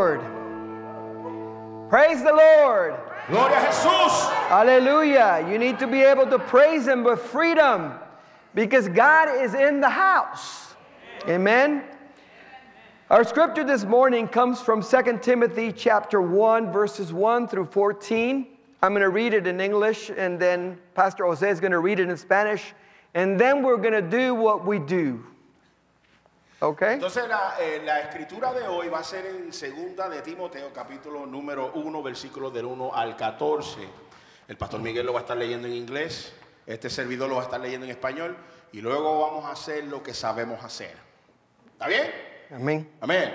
Lord. Praise the Lord. Gloria a Jesús. Hallelujah. You need to be able to praise Him with freedom because God is in the house. Amen. Our scripture this morning comes from 2 Timothy chapter 1 verses 1 through 14. I'm going to read it in English and then Pastor Jose is going to read it in Spanish and then we're going to do what we do. Okay? Entonces la, eh, la escritura de hoy va a ser en segunda de Timoteo, capítulo número 1, versículos del 1 al 14. El pastor Miguel lo va a estar leyendo en inglés, este servidor lo va a estar leyendo en español y luego vamos a hacer lo que sabemos hacer. ¿Está bien? Amén. Amén.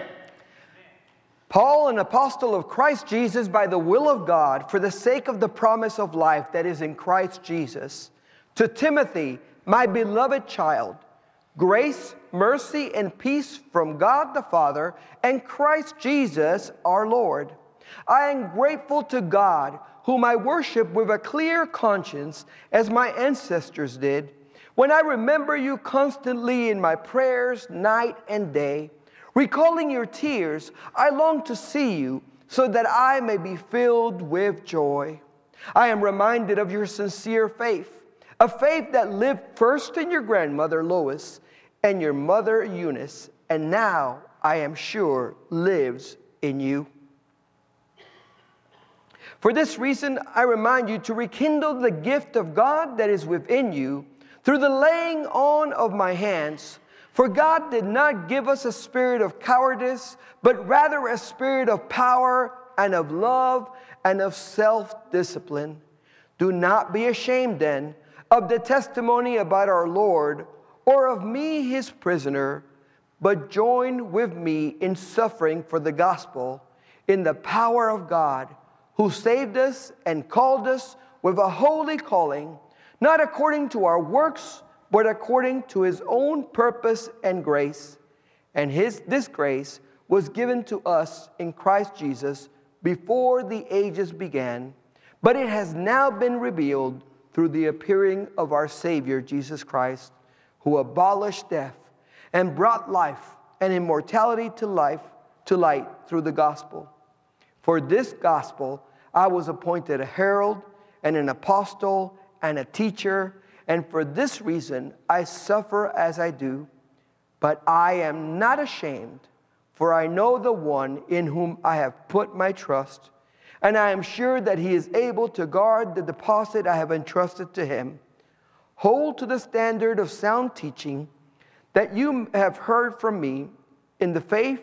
Paul, an apostle of Christ Jesus by the will of God, for the sake of the promise of life that is in Christ Jesus, to Timothy, my beloved child, grace, mercy, and peace from God the Father and Christ Jesus our Lord. I am grateful to God, whom I worship with a clear conscience, as my ancestors did, when I remember you constantly in my prayers, night and day. Recalling your tears, I long to see you so that I may be filled with joy. I am reminded of your sincere faith, a faith that lived first in your grandmother Lois and your mother Eunice, and now I am sure lives in you. For this reason, I remind you to rekindle the gift of God that is within you through the laying on of my hands. For God did not give us a spirit of cowardice, but rather a spirit of power and of love and of self discipline. Do not be ashamed then of the testimony about our Lord or of me, his prisoner, but join with me in suffering for the gospel in the power of God, who saved us and called us with a holy calling, not according to our works, but according to his own purpose and grace. And his, this grace was given to us in Christ Jesus before the ages began, but it has now been revealed through the appearing of our Savior, Jesus Christ who abolished death and brought life and immortality to life to light through the gospel. For this gospel I was appointed a herald and an apostle and a teacher, and for this reason I suffer as I do. But I am not ashamed, for I know the one in whom I have put my trust, and I am sure that he is able to guard the deposit I have entrusted to him. Hold to the standard of sound teaching that you have heard from me in the faith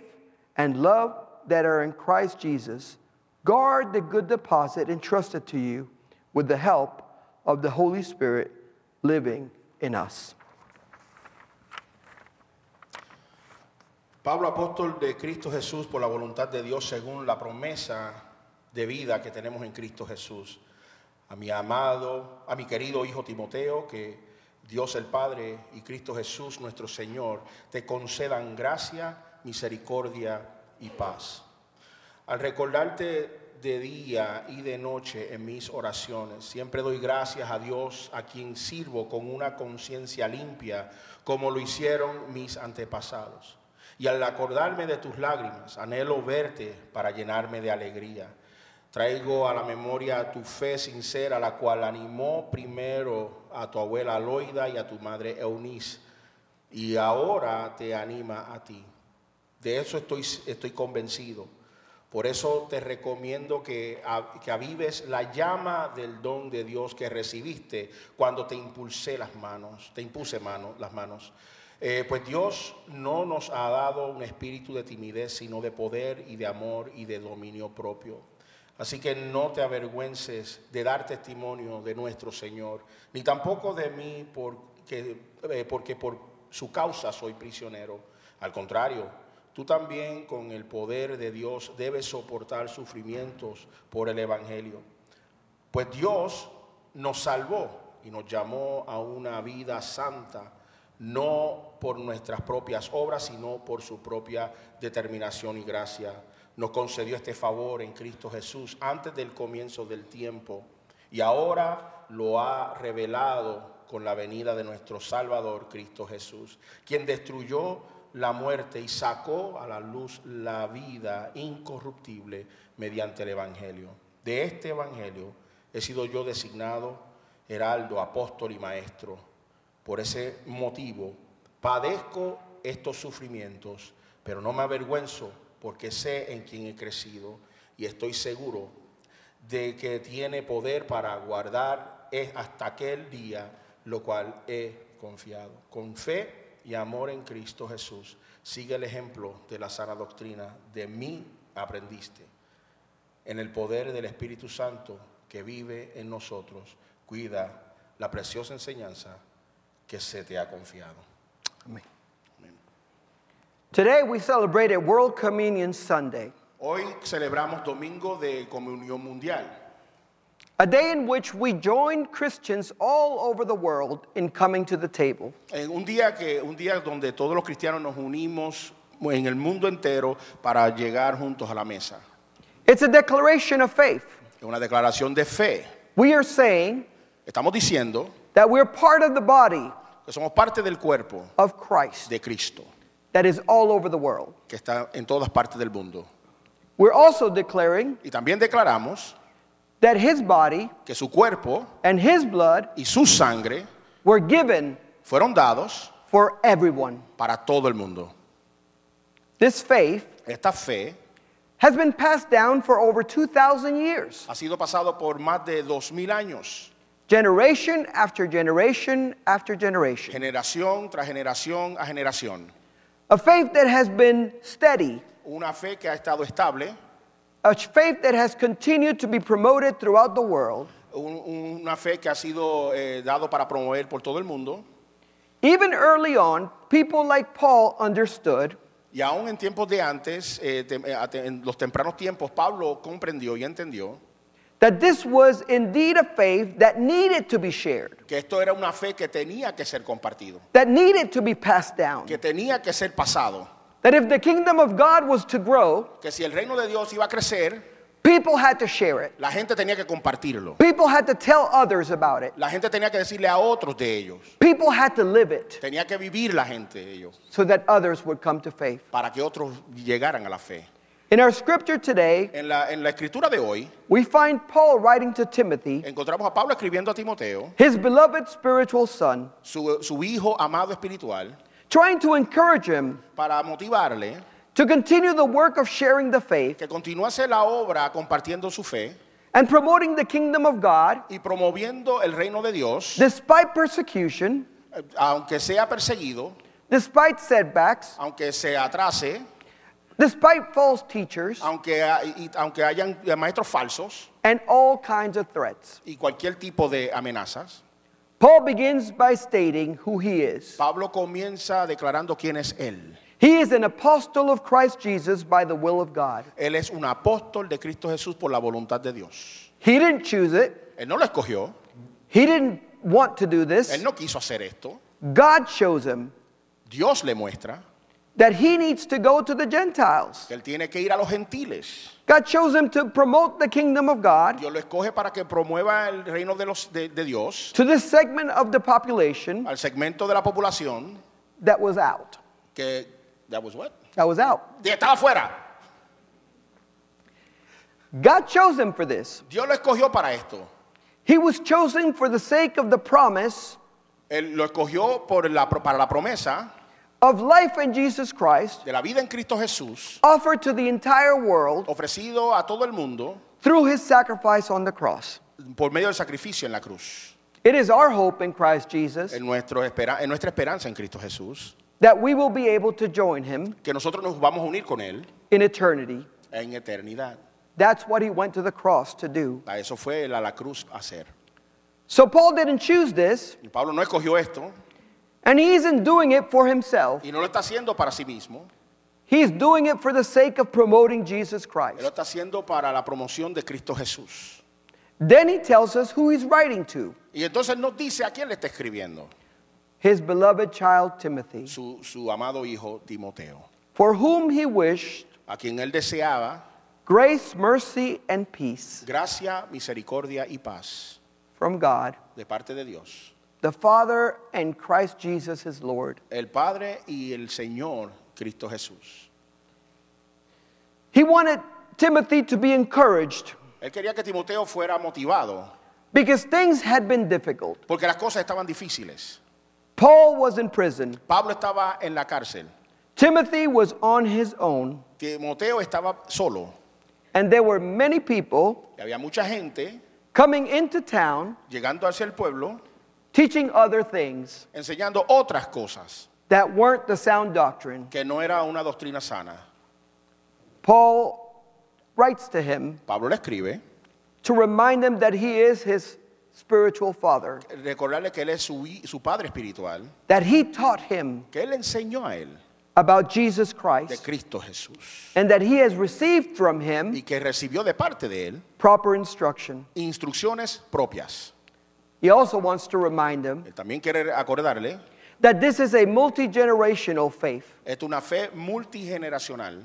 and love that are in Christ Jesus. Guard the good deposit entrusted to you with the help of the Holy Spirit living in us. Pablo, apóstol de Cristo Jesús por la voluntad de Dios según la promesa de vida que tenemos en Cristo Jesús. A mi amado, a mi querido hijo Timoteo, que Dios el Padre y Cristo Jesús nuestro Señor te concedan gracia, misericordia y paz. Al recordarte de día y de noche en mis oraciones, siempre doy gracias a Dios a quien sirvo con una conciencia limpia, como lo hicieron mis antepasados. Y al acordarme de tus lágrimas, anhelo verte para llenarme de alegría Traigo a la memoria tu fe sincera, la cual animó primero a tu abuela Loida y a tu madre Eunice, y ahora te anima a ti. De eso estoy, estoy convencido. Por eso te recomiendo que, que avives la llama del don de Dios que recibiste cuando te impulsé las manos, te impuse mano, las manos. Eh, pues Dios no nos ha dado un espíritu de timidez, sino de poder y de amor y de dominio propio. Así que no te avergüences de dar testimonio de nuestro Señor, ni tampoco de mí porque, eh, porque por su causa soy prisionero. Al contrario, tú también con el poder de Dios debes soportar sufrimientos por el Evangelio. Pues Dios nos salvó y nos llamó a una vida santa, no por nuestras propias obras, sino por su propia determinación y gracia nos concedió este favor en Cristo Jesús antes del comienzo del tiempo y ahora lo ha revelado con la venida de nuestro Salvador Cristo Jesús, quien destruyó la muerte y sacó a la luz la vida incorruptible mediante el Evangelio. De este Evangelio he sido yo designado heraldo, apóstol y maestro. Por ese motivo padezco estos sufrimientos, pero no me avergüenzo porque sé en quién he crecido y estoy seguro de que tiene poder para guardar hasta aquel día lo cual he confiado. Con fe y amor en Cristo Jesús, sigue el ejemplo de la sana doctrina. De mí aprendiste. En el poder del Espíritu Santo que vive en nosotros, cuida la preciosa enseñanza que se te ha confiado. Amén. Today we celebrate a World Communion Sunday, Hoy celebramos Domingo de Comunión Mundial, a day in which we join Christians all over the world in coming to the table. en un día que un día donde todos los cristianos nos unimos en el mundo entero para llegar juntos a la mesa. It's a declaration of faith. Es una declaración de fe. We are saying Estamos diciendo that we're part of the body que somos parte del cuerpo of Christ de Cristo, that is all over the world. que está en todas partes del mundo. We're also declaring Y también declaramos that his body que su cuerpo and his blood y su sangre were given fueron dados for everyone. para todo el mundo. This faith Esta fe has been passed down for over 2,000 years, ha sido pasado por más de dos mil años, generation after generation after generation. generación tras generación a generación. A faith that has been steady, Una fe que ha estado estable, a faith that has continued to be promoted throughout the world, un- una fe que ha sido eh, dado para promover por todo el mundo. Even early on, people like Paul understood. Y aún en tiempos de antes, eh, tem- eh, en los tempranos tiempos, Pablo comprendió y entendió that this was indeed a faith that needed to be shared, que esto era una fe que tenía que ser compartido, that needed to be passed down. que tenía que ser pasado, That if the kingdom of God was to grow, que si el reino de Dios iba a crecer, people had to share it. la gente tenía que compartirlo. People had to tell others about it. La gente tenía que decirle a otros de ellos. People had to live it Tenía que vivir la gente de ellos so that others would come to faith. para que otros llegaran a la fe. In our scripture today, En la, en la escritura de hoy we find Paul writing to Timothy, encontramos a Pablo escribiendo a Timoteo, his beloved spiritual son, su, su hijo amado espiritual, trying to encourage him para motivarle to continue the work of sharing the faith que continuase la obra compartiendo su fe and promoting the kingdom of God y promoviendo el reino de Dios, despite persecution, eh, aunque sea perseguido, despite setbacks, aunque se atrase, despite false teachers, aunque, aunque hayan eh, maestros falsos and all kinds of threats. y cualquier tipo de amenazas. Paul begins by stating who he is. Pablo comienza declarando quién es él. He is an apostle of Christ Jesus by the will of God. Él es un apóstol de Cristo Jesús por la voluntad de Dios. He didn't choose it, Él no lo escogió, he didn't want to do this. él no quiso hacer esto. God chose him Dios le muestra that he needs to go to the Gentiles. él tiene que ir a los gentiles. God chose him to promote the kingdom of God Dios lo escoge para que promueva el reino de, los, de, de Dios to this segment of the population al segmento de la población that was out. que that was what? That was out. Que estaba afuera. God chose him for this. Dios lo escogió para esto. He was chosen for the sake of the promise Él lo escogió por la, para la promesa of life in Jesus Christ de la vida en Cristo Jesús, offered to the entire world ofrecido a todo el mundo through his sacrifice on the cross. por medio del sacrificio en la cruz. It is our hope in Christ Jesus En, nuestro espera- en nuestra esperanza en Cristo Jesús, that we will be able to join him que nosotros nos vamos a unir con Él in eternity. en eternidad. That's what he went to the cross to do. A eso fue él a la cruz a hacer. So Paul didn't choose this, Y Pablo no escogió esto and he isn't doing it for himself. y no lo está haciendo para sí mismo, He's doing it for the sake of promoting Jesus él lo Christ. está haciendo para la promoción de Cristo Jesús. Then he tells us who he's writing to. Y entonces nos dice a quién le está escribiendo, his beloved child Timothy, su, su amado hijo Timoteo, for whom he wished a quien él deseaba grace, mercy, and peace gracia, misericordia y paz from God, de parte de Dios, the Father, and Christ Jesus his Lord. el Padre y el Señor Cristo Jesús. He wanted Timothy to be encouraged Él quería que Timoteo fuera motivado because things had been difficult. porque las cosas estaban difíciles. Paul was in prison, Pablo estaba en la cárcel, Timothy was on his own, Timoteo estaba solo and there were many people y había mucha gente coming into town llegando hacia el pueblo teaching other things enseñando otras cosas that weren't the sound doctrine. que no era una doctrina sana. Paul writes to him Pablo le escribe, to remind him that he is his spiritual father, recordarle que él es su, hi- su padre espiritual, that he taught him que él le enseñó a él about Jesus de Christ, Cristo Jesús and that he has received from him y que recibió de parte de él proper instruction. instrucciones propias. He also wants to remind them Él también quiere acordarle, that this is a multi generational faith. es una fe multigeneracional.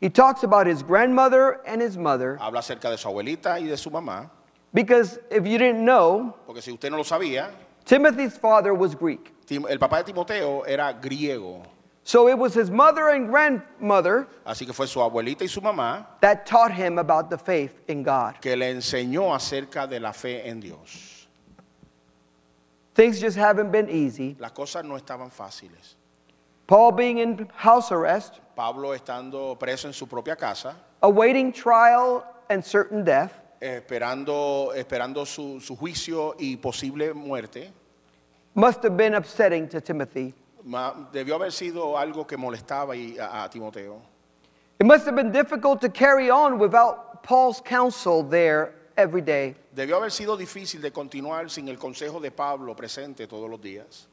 He talks about his grandmother and his mother Habla acerca de su abuelita y de su mamá, because if you didn't know, porque si usted no lo sabía, Timothy's father was Greek. Tim- el papá de Timoteo era griego, So it was his mother and grandmother así que fue su abuelita y su mamá that taught him about the faith in God. que le enseñó acerca de la fe en Dios. Things just haven't been easy. Las cosas no estaban fáciles. Paul being in house arrest, Pablo estando preso en su propia casa, awaiting trial and certain death, esperando, esperando su, su juicio y posible muerte, must have been upsetting to Timothy. ma- debió haber sido algo que molestaba y- a, a Timoteo. It must have been difficult to carry on without Paul's counsel there every day. Debió haber sido difícil de continuar sin el consejo de Pablo presente todos los días.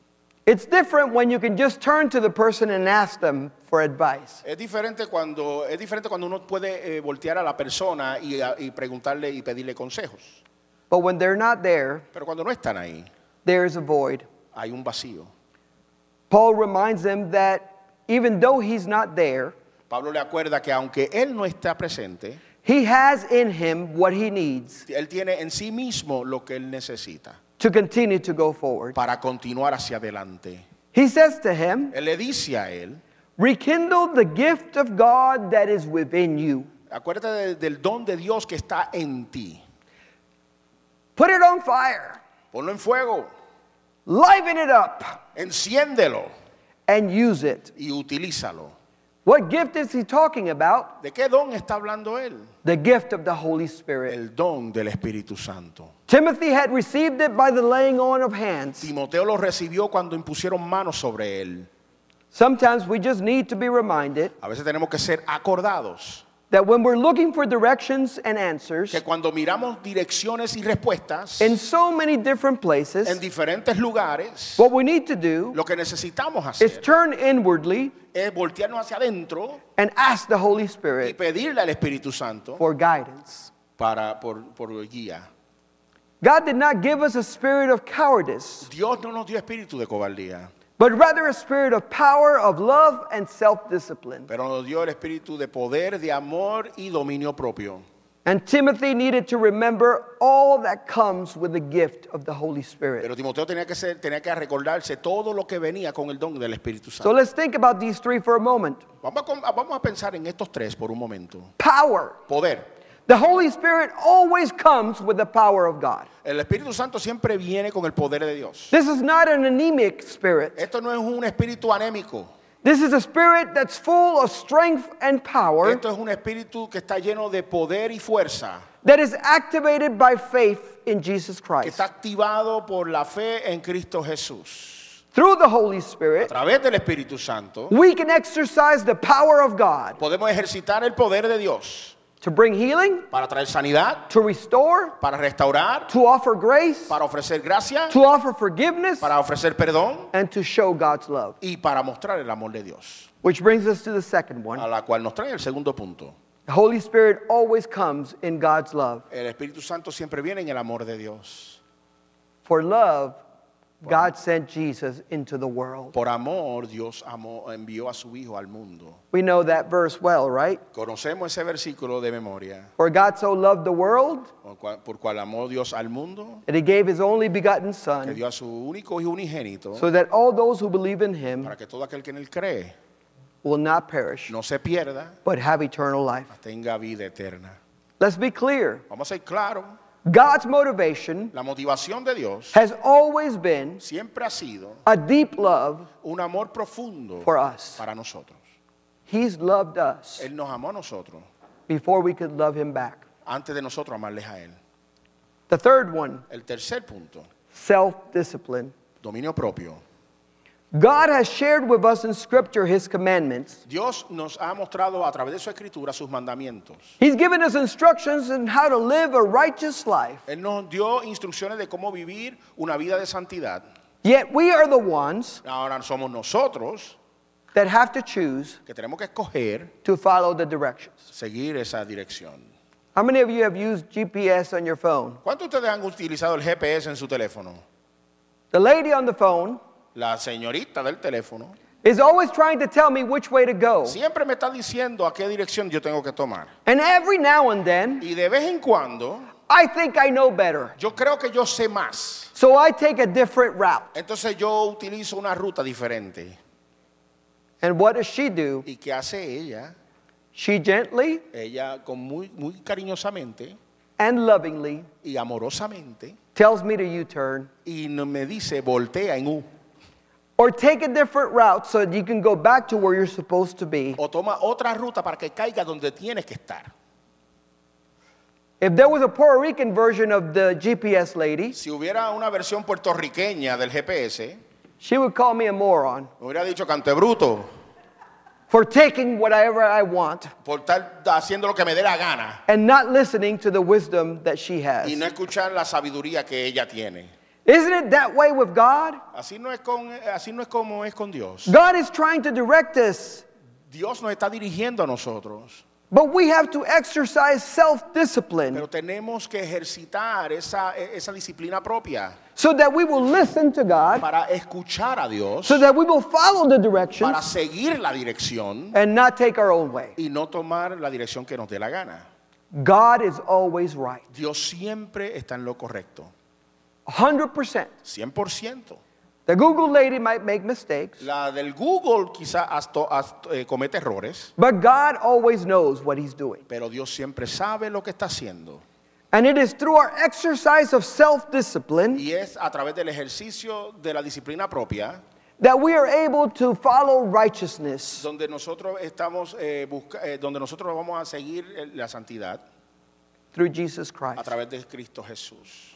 It's different when you can just turn to the person and ask them for advice. Es diferente cuando, es diferente cuando uno puede eh, voltear a la persona y, a- y preguntarle y pedirle consejos. But when they're not there, Pero cuando no están ahí, there is a void. hay un vacío. Paul reminds them that even though he's not there, Pablo le acuerda que aunque él no está presente, he has in him what he needs él tiene en sí mismo lo que él necesita to continue to go forward. para continuar hacia adelante. He says to him, Él le dice a él, Rekindle the gift of God that is within you. acuérdate de- del don de Dios que está en ti. Put it on fire, Ponlo en fuego, liven it up, enciéndelo and use it. y utilízalo. What gift is he talking about? ¿De qué don está hablando él? The gift of the Holy Spirit. El don del Espíritu Santo. Timothy had received it by the laying on of hands. Timoteo lo recibió cuando impusieron manos sobre él. Sometimes we just need to be reminded A veces tenemos que ser acordados that when we're looking for directions and answers que cuando miramos direcciones y respuestas in so many different en places, diferentes lugares, what we need to do lo que necesitamos is turn inwardly es voltearnos hacia adentro and ask the Holy y Spirit pedirle al Espíritu Santo for guidance. para, por, por guía. God did not give us a spirit of cowardice, Dios no nos dio espíritu de cobardía, but rather a spirit of power, of love, and self discipline. pero nos dio el espíritu de poder, de amor y dominio propio. And Timothy needed to remember all that comes with the gift of the Holy Spirit. Pero Timoteo tenía que, ser, tenía que recordarse todo lo que venía con el don del Espíritu Santo. So let's think about these three for a moment Vamos a, vamos a pensar en estos tres por un momento. power. Poder. The Holy Spirit always comes with the power of God. El Espíritu Santo siempre viene con el poder de Dios. This is not an anemic spirit. Esto no es un espíritu anémico. This is a spirit that's full of strength and power Esto es un espíritu que está lleno de poder y fuerza, that is activated by faith in Jesus que Christ. está activado por la fe en Cristo Jesús. Through the Holy Spirit, A través del Espíritu Santo we can exercise the power of God podemos ejercitar el poder de Dios to bring healing, para traer sanidad, to restore, para restaurar, to offer grace, para ofrecer gracia, to offer forgiveness, para ofrecer perdón and to show God's love. y para mostrar el amor de Dios. Which brings us to the second one. A la cual nos trae el segundo punto. The Holy Spirit always comes in God's love. El Espíritu Santo siempre viene en el amor de Dios. For love, God sent Jesus into the world. Por amor, Dios amó, envió a su Hijo al mundo. We know that verse well, right? Conocemos ese versículo de memoria. For God so loved the world Por cual, amó Dios al mundo, that he gave his only begotten son, que dio a su único Hijo unigénito, so that all those who believe in him para que todo aquel que en él cree will not perish, no se pierda, but have eternal life. tenga vida eterna. Let's be clear. Vamos a ser claros, God's motivation la motivación de Dios has always been siempre ha sido a deep love un amor profundo for us. para nosotros. He's loved us Él nos amó a nosotros before we could love him back. antes de nosotros amarles a Él. The third one, El tercer punto, self discipline. dominio propio. God has shared with us in Scripture His commandments. Dios nos ha mostrado a través de su escritura sus mandamientos. He's given us instructions on how to live a righteous life. Él nos dio instrucciones de cómo vivir una vida de santidad. Yet we are the ones Ahora somos nosotros that have to choose que tenemos que escoger to follow the directions. seguir esa dirección. How many of you have used GPS on your phone? ¿Cuántos de ustedes han utilizado el GPS en su teléfono? The lady on the phone La señorita del teléfono is always trying to tell me which way to go. siempre me está diciendo a qué dirección yo tengo que tomar. And every now and then, Y de vez en cuando I think I know better. yo creo que yo sé más. So I take a different route. Entonces yo utilizo una ruta diferente. And what does she do? ¿Y qué hace ella? She gently Ella con muy, muy cariñosamente and lovingly y amorosamente tells me to U turn y no- me dice voltea en U or take a different route so that you can go back to where you're supposed to be. o toma otra ruta para que caiga donde tienes que estar. If there was a Puerto Rican version of the GPS lady, Si hubiera una versión puertorriqueña del GPS, she would call me a moron me hubiera dicho cante bruto for taking whatever I want por estar haciendo lo que me dé la gana and not listening to the wisdom that she y has. no escuchar la sabiduría que ella tiene. Isn't it that way with God? Así no es con eh, así no es como es con Dios. God is trying to direct us, Dios nos está dirigiendo a nosotros, but we have to exercise self discipline pero tenemos que ejercitar esa, esa disciplina propia so that we will listen to God, para escuchar a Dios, so that we will follow the para seguir la dirección and not take our own way. y no tomar la dirección que nos dé la gana. God is always right. Dios siempre está en lo correcto, 100%. 100%. The Google lady might make mistakes, La del Google quizá hasta- hasta, eh, comete errores, but God always knows what He's doing. pero Dios siempre sabe lo que está haciendo. And it is through our exercise of self discipline Y es a través del ejercicio de la disciplina propia that we are able to follow righteousness donde nosotros estamos eh, busca- eh, donde nosotros vamos a seguir eh, la santidad through Jesus Christ. a través de Cristo Jesús.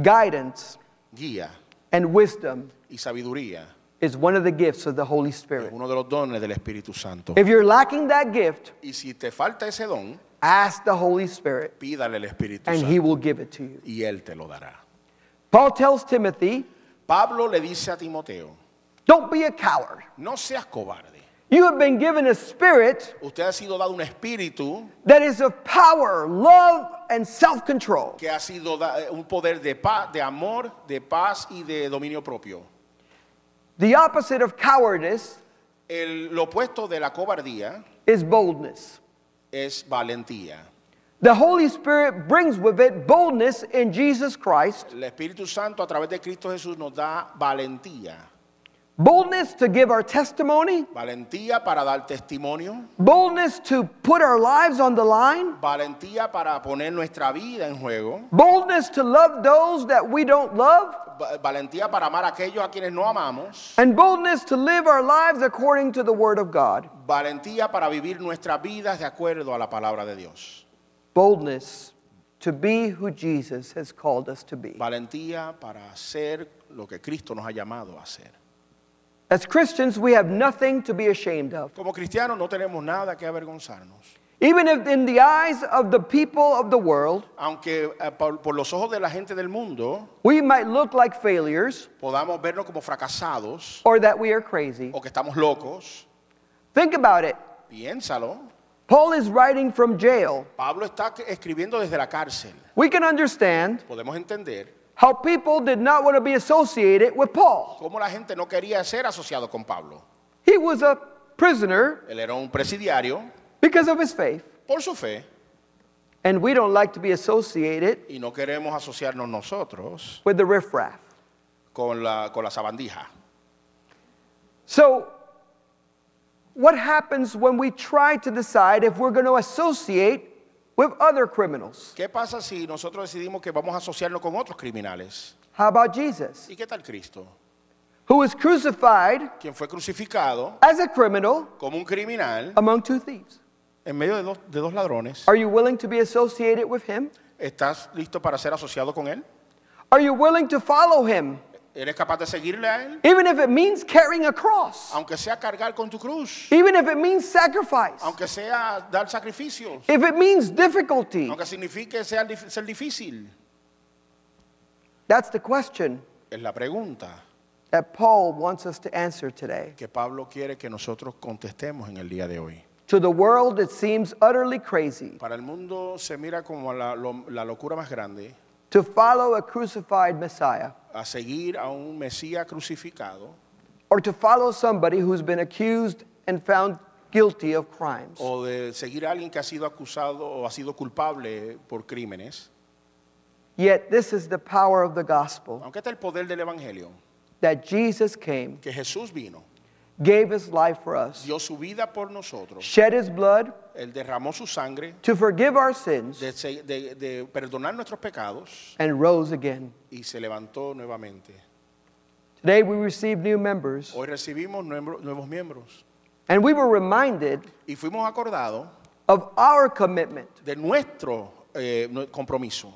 Guidance Guía and wisdom y sabiduría is one of the gifts of the Holy es Spirit. uno de los dones del Espíritu Santo. If you're lacking that gift, Y si te falta ese don, ask the Holy Spirit pídale al Espíritu and He Santo will give it to you. y él te lo dará. Paul tells Timothy, Pablo le dice a Timoteo, don't be a coward. no seas cobarde. You have been given a spirit Usted ha sido dado un espíritu that is of power, love, and self control. que ha sido eh, un poder de paz, de amor, de paz y de dominio propio. The opposite of cowardice El, lo opuesto de la cobardía is boldness. es valentía. The Holy Spirit brings with it boldness in Jesus Christ, El Espíritu Santo a través de Cristo Jesús nos da valentía. Boldness to give our testimony, Valentía para dar testimonio, boldness to put our lives on the line, valentía para poner nuestra vida en juego, boldness to love those that we don't love, valentía para amar a aquellos a quienes no amamos, and boldness to live our lives according to the Word of God. valentía para vivir nuestras vidas de acuerdo a la palabra de Dios, Boldness to be who Jesus has called us to be. valentía para hacer lo que Cristo nos ha llamado a hacer. As Christians, we have nothing to be ashamed of. Como cristianos no tenemos nada que avergonzarnos. Even if in the eyes of the people of the world, Aunque eh, por, por los ojos de la gente del mundo we might look like failures podamos vernos como fracasados or that we are crazy. o que estamos locos, Think about it. piénsalo. Paul is writing from jail. Pablo está escribiendo desde la cárcel. We can understand Podemos entender how people did not want to be associated with Paul. cómo la gente no quería ser asociado con Pablo. He was a prisoner Él era un presidiario because of his faith, por su fe and we don't like to be associated y no queremos asociarnos nosotros with the riffraff. con la, con la sabandija. So, what happens when we try to decide if we're going to associate with other criminals? ¿Qué pasa si nosotros decidimos que vamos a asociarnos con otros criminales? How about Jesus, ¿Y qué tal Cristo? who was crucified Quien fue crucificado as a criminal como un criminal among two thieves? en medio de dos, de dos ladrones. Are you willing to be associated with him? ¿Estás listo para ser asociado con él? Are you willing to follow him, ¿Eres capaz de seguirle a él? even if it means carrying a cross, Aunque sea cargar con tu cruz, even if it means sacrifice, aunque sea dar sacrificios, if it means difficulty? aunque signifique dif- ser difícil? That's the question Es la pregunta that Paul wants us to answer today. que Pablo quiere que nosotros contestemos en el día de hoy. To the world, it seems utterly crazy Para el mundo se mira como la, la locura más grande to follow a crucified Messiah. A seguir a un Mesías crucificado. Or to follow somebody who's been accused and found guilty of crimes. o de seguir a alguien que ha sido acusado o ha sido culpable por crímenes. Yet, this is the power of the gospel. Aunque está el poder del Evangelio, that Jesus came, que Jesús vino, gave his life for us, dio su vida por nosotros, shed his blood Él derramó su sangre to forgive our sins, de, se- de- de perdonar nuestros pecados and rose again. y se levantó nuevamente. Today, we receive new members, Hoy recibimos nuevos nuevos miembros. And we were reminded y fuimos acordados of our commitment de nuestro eh, nue- compromiso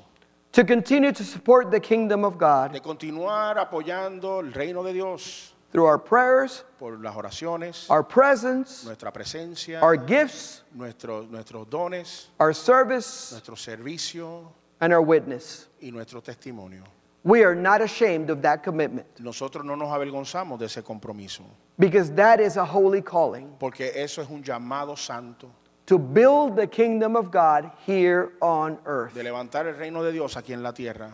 to continue to support the kingdom of God. de continuar apoyando el reino de Dios through our prayers, por las oraciones, our presence, nuestra presencia, our gifts, nuestros, nuestros dones, our service, nuestro servicio and our witness. y nuestro testimonio. We are not ashamed of that commitment Nosotros no nos avergonzamos de ese compromiso, because that is a holy calling porque eso es un llamado santo to build the kingdom of God here on earth. de levantar el reino de Dios aquí en la tierra.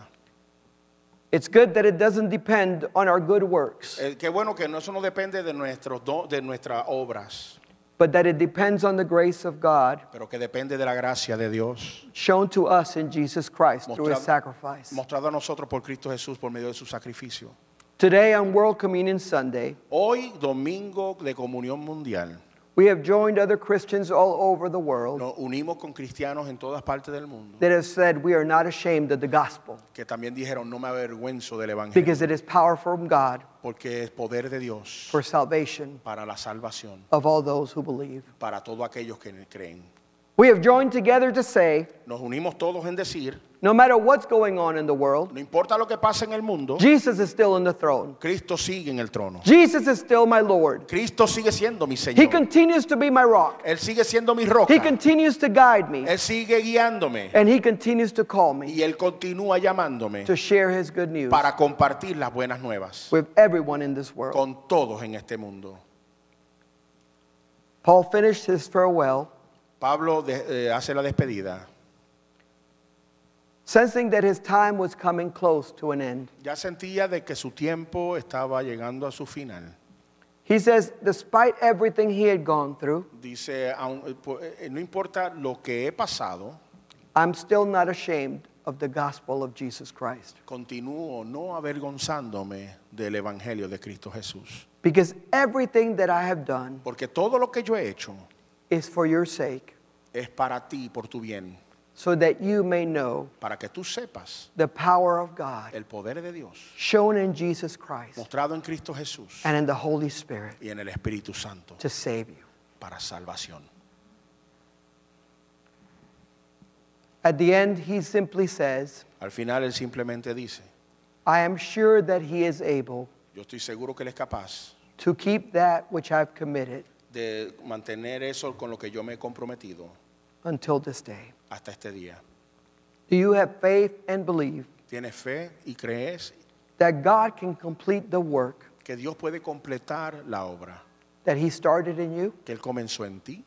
It's good that it doesn't depend on our good works, Eh, qué bueno que no- eso no depende de, nuestros do- de nuestras obras, but that it depends on the grace of God pero que depende de la gracia de Dios, shown to us in Jesus Christ through his Mostrado- sacrifice. mostrado a nosotros por Cristo Jesús por medio de su sacrificio. Today on World Communion Sunday, Hoy, domingo de comunión mundial, we have joined other Christians all over the world nos unimos con cristianos en todas partes del mundo that have said we are not ashamed of the gospel que también dijeron, no me avergüenzo del Evangelio, because it is power from God porque es poder de Dios for salvation para la salvación, of all those who believe. para todos aquellos que creen. We have joined together to say, Nos unimos todos en decir, no matter what's going on in the world, no importa lo que pase en el mundo, Jesus is still on the throne. Cristo sigue en el trono. Jesus is still my Lord. Cristo sigue siendo mi Señor. He continues to be my rock. Él sigue siendo mi roca. He continues to guide me. Él sigue guiándome. And he continues to call me Y Él continúa llamándome to share his good news para compartir las buenas nuevas with everyone in this world. con todos en este mundo. Paul finished his farewell, Pablo de- eh, hace la despedida. Sensing that his time was coming close to an end. Ya sentía de que su tiempo estaba llegando a su final. He says, despite everything he had gone through, Dice, aun- eh, eh, no importa lo que he pasado, I'm still not ashamed of the gospel of Jesus Christ. continúo no avergonzándome del Evangelio de Cristo Jesús. Because everything that I have done Porque todo lo que yo he hecho is for your sake, es para ti, por tu bien, so that you may know para que tú sepas the power of God el poder de Dios shown in Jesus Christ mostrado en Cristo Jesús and in the Holy Spirit y en el Espíritu Santo to save you. para salvación. At the end, he simply says, Al final él simplemente dice, I am sure that he is able yo estoy seguro que él es capaz to keep that which I've committed de mantener eso con lo que yo me he comprometido until this day. hasta este día. Do you have faith and believe ¿Tienes fe y crees that God can complete the work que Dios puede completar la obra that he started in you? que Él comenzó en ti?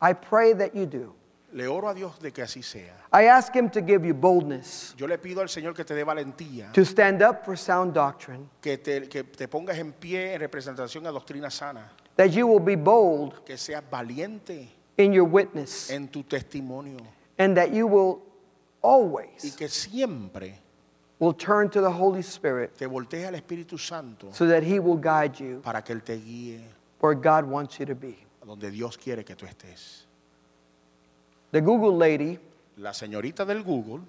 I pray that you do. Le oro a Dios de que así sea. I ask him to give you boldness Yo le pido al Señor que te dé valentía, to stand up for sound doctrine, que te, que te pongas en pie en representación a doctrina sana, that you will be bold que seas valiente in your witness, en tu testimonio and that you will y always que siempre will turn to the Holy Spirit te voltees al Espíritu Santo so that he will guide you para que Él te guíe where God wants you to be. donde Dios quiere que tú estés. The Google lady La señorita del Google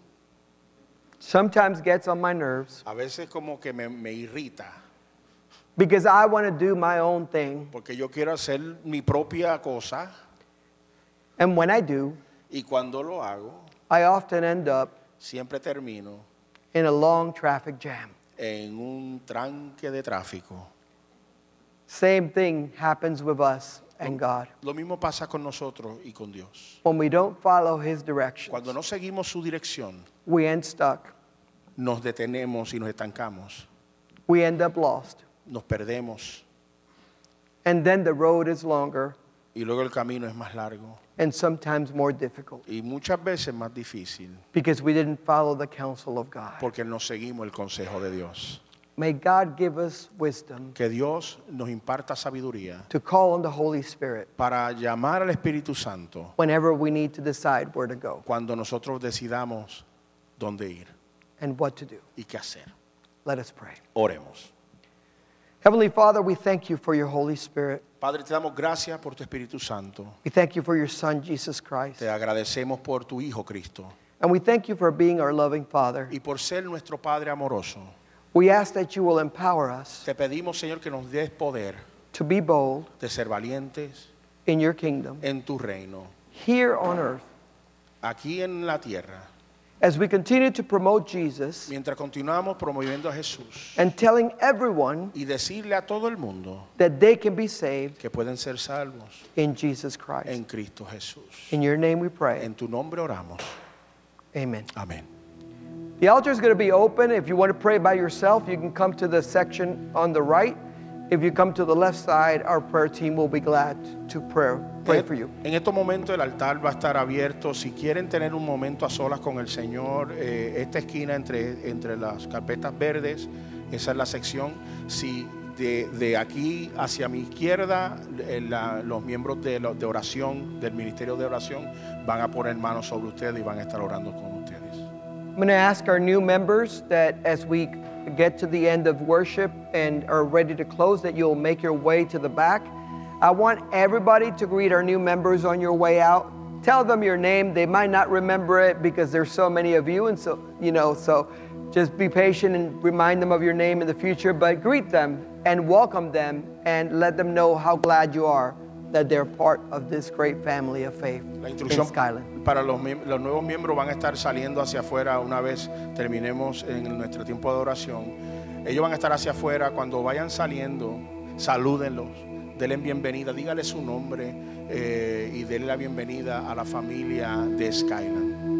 sometimes gets on my nerves a veces como que me, me irrita because I want to do my own thing. porque yo quiero hacer mi propia cosa And when I do, y cuando lo hago I often end up siempre termino in a long traffic jam. en un tranque de tráfico. Same thing happens with us and God. Lo mismo pasa con nosotros y con Dios. When we don't follow His directions, Cuando no seguimos su dirección, we end stuck. nos detenemos y nos estancamos, We end up lost. nos perdemos And then the road is longer y luego el camino es más largo and sometimes more difficult y muchas veces más difícil because we didn't follow the counsel of God. porque no seguimos el consejo de Dios. May God give us wisdom Que Dios nos imparta sabiduría to call on the Holy Spirit para llamar al Espíritu Santo whenever we need to decide where to go cuando nosotros decidamos dónde ir and what to do. y qué hacer. Let us pray. Oremos. Heavenly Father, we thank you for your Holy Spirit. Padre, te damos gracias por tu Espíritu Santo. We thank you for your Son, Jesus Christ. Te agradecemos por tu Hijo Cristo And we thank you for being our loving Father. y por ser nuestro Padre amoroso. We ask that you will empower us Te pedimos, Señor, que nos des poder to be bold de ser valientes in your kingdom en tu reino, here on earth aquí en la tierra, as we continue to promote Jesus mientras continuamos promoviendo a Jesús and telling everyone y decirle a todo el mundo that they can be saved que pueden ser salvos in Jesus Christ. en Cristo Jesús. In your name we pray. En tu nombre oramos. Amen. Amén. The altar is going to be open. If you want to pray by yourself, you can come to the section on the right. If you come to the left side, our prayer team will be glad to pray, pray for you. En estos momentos el altar va a estar abierto. Si quieren tener un momento a solas con el Señor, eh, esta esquina entre, entre las carpetas verdes, esa es la sección. Si de, de aquí hacia mi izquierda, eh, la- los miembros de, la- de oración, del ministerio de oración, van a poner manos sobre ustedes y van a estar orando con ustedes. I'm going to ask our new members that as we get to the end of worship and are ready to close, that you'll make your way to the back. I want everybody to greet our new members on your way out. Tell them your name. They might not remember it because there's so many of you, and so, you know, so just be patient and remind them of your name in the future, but greet them and welcome them and let them know how glad you are that they're part of this great family of faith in Skyland. para los, nuevos miembros van a estar saliendo hacia afuera una vez terminemos en nuestro tiempo de oración. Ellos van a estar hacia afuera. Cuando vayan saliendo, salúdenlos, denle bienvenida, dígale su nombre eh, y denle la bienvenida a la familia de Skyland.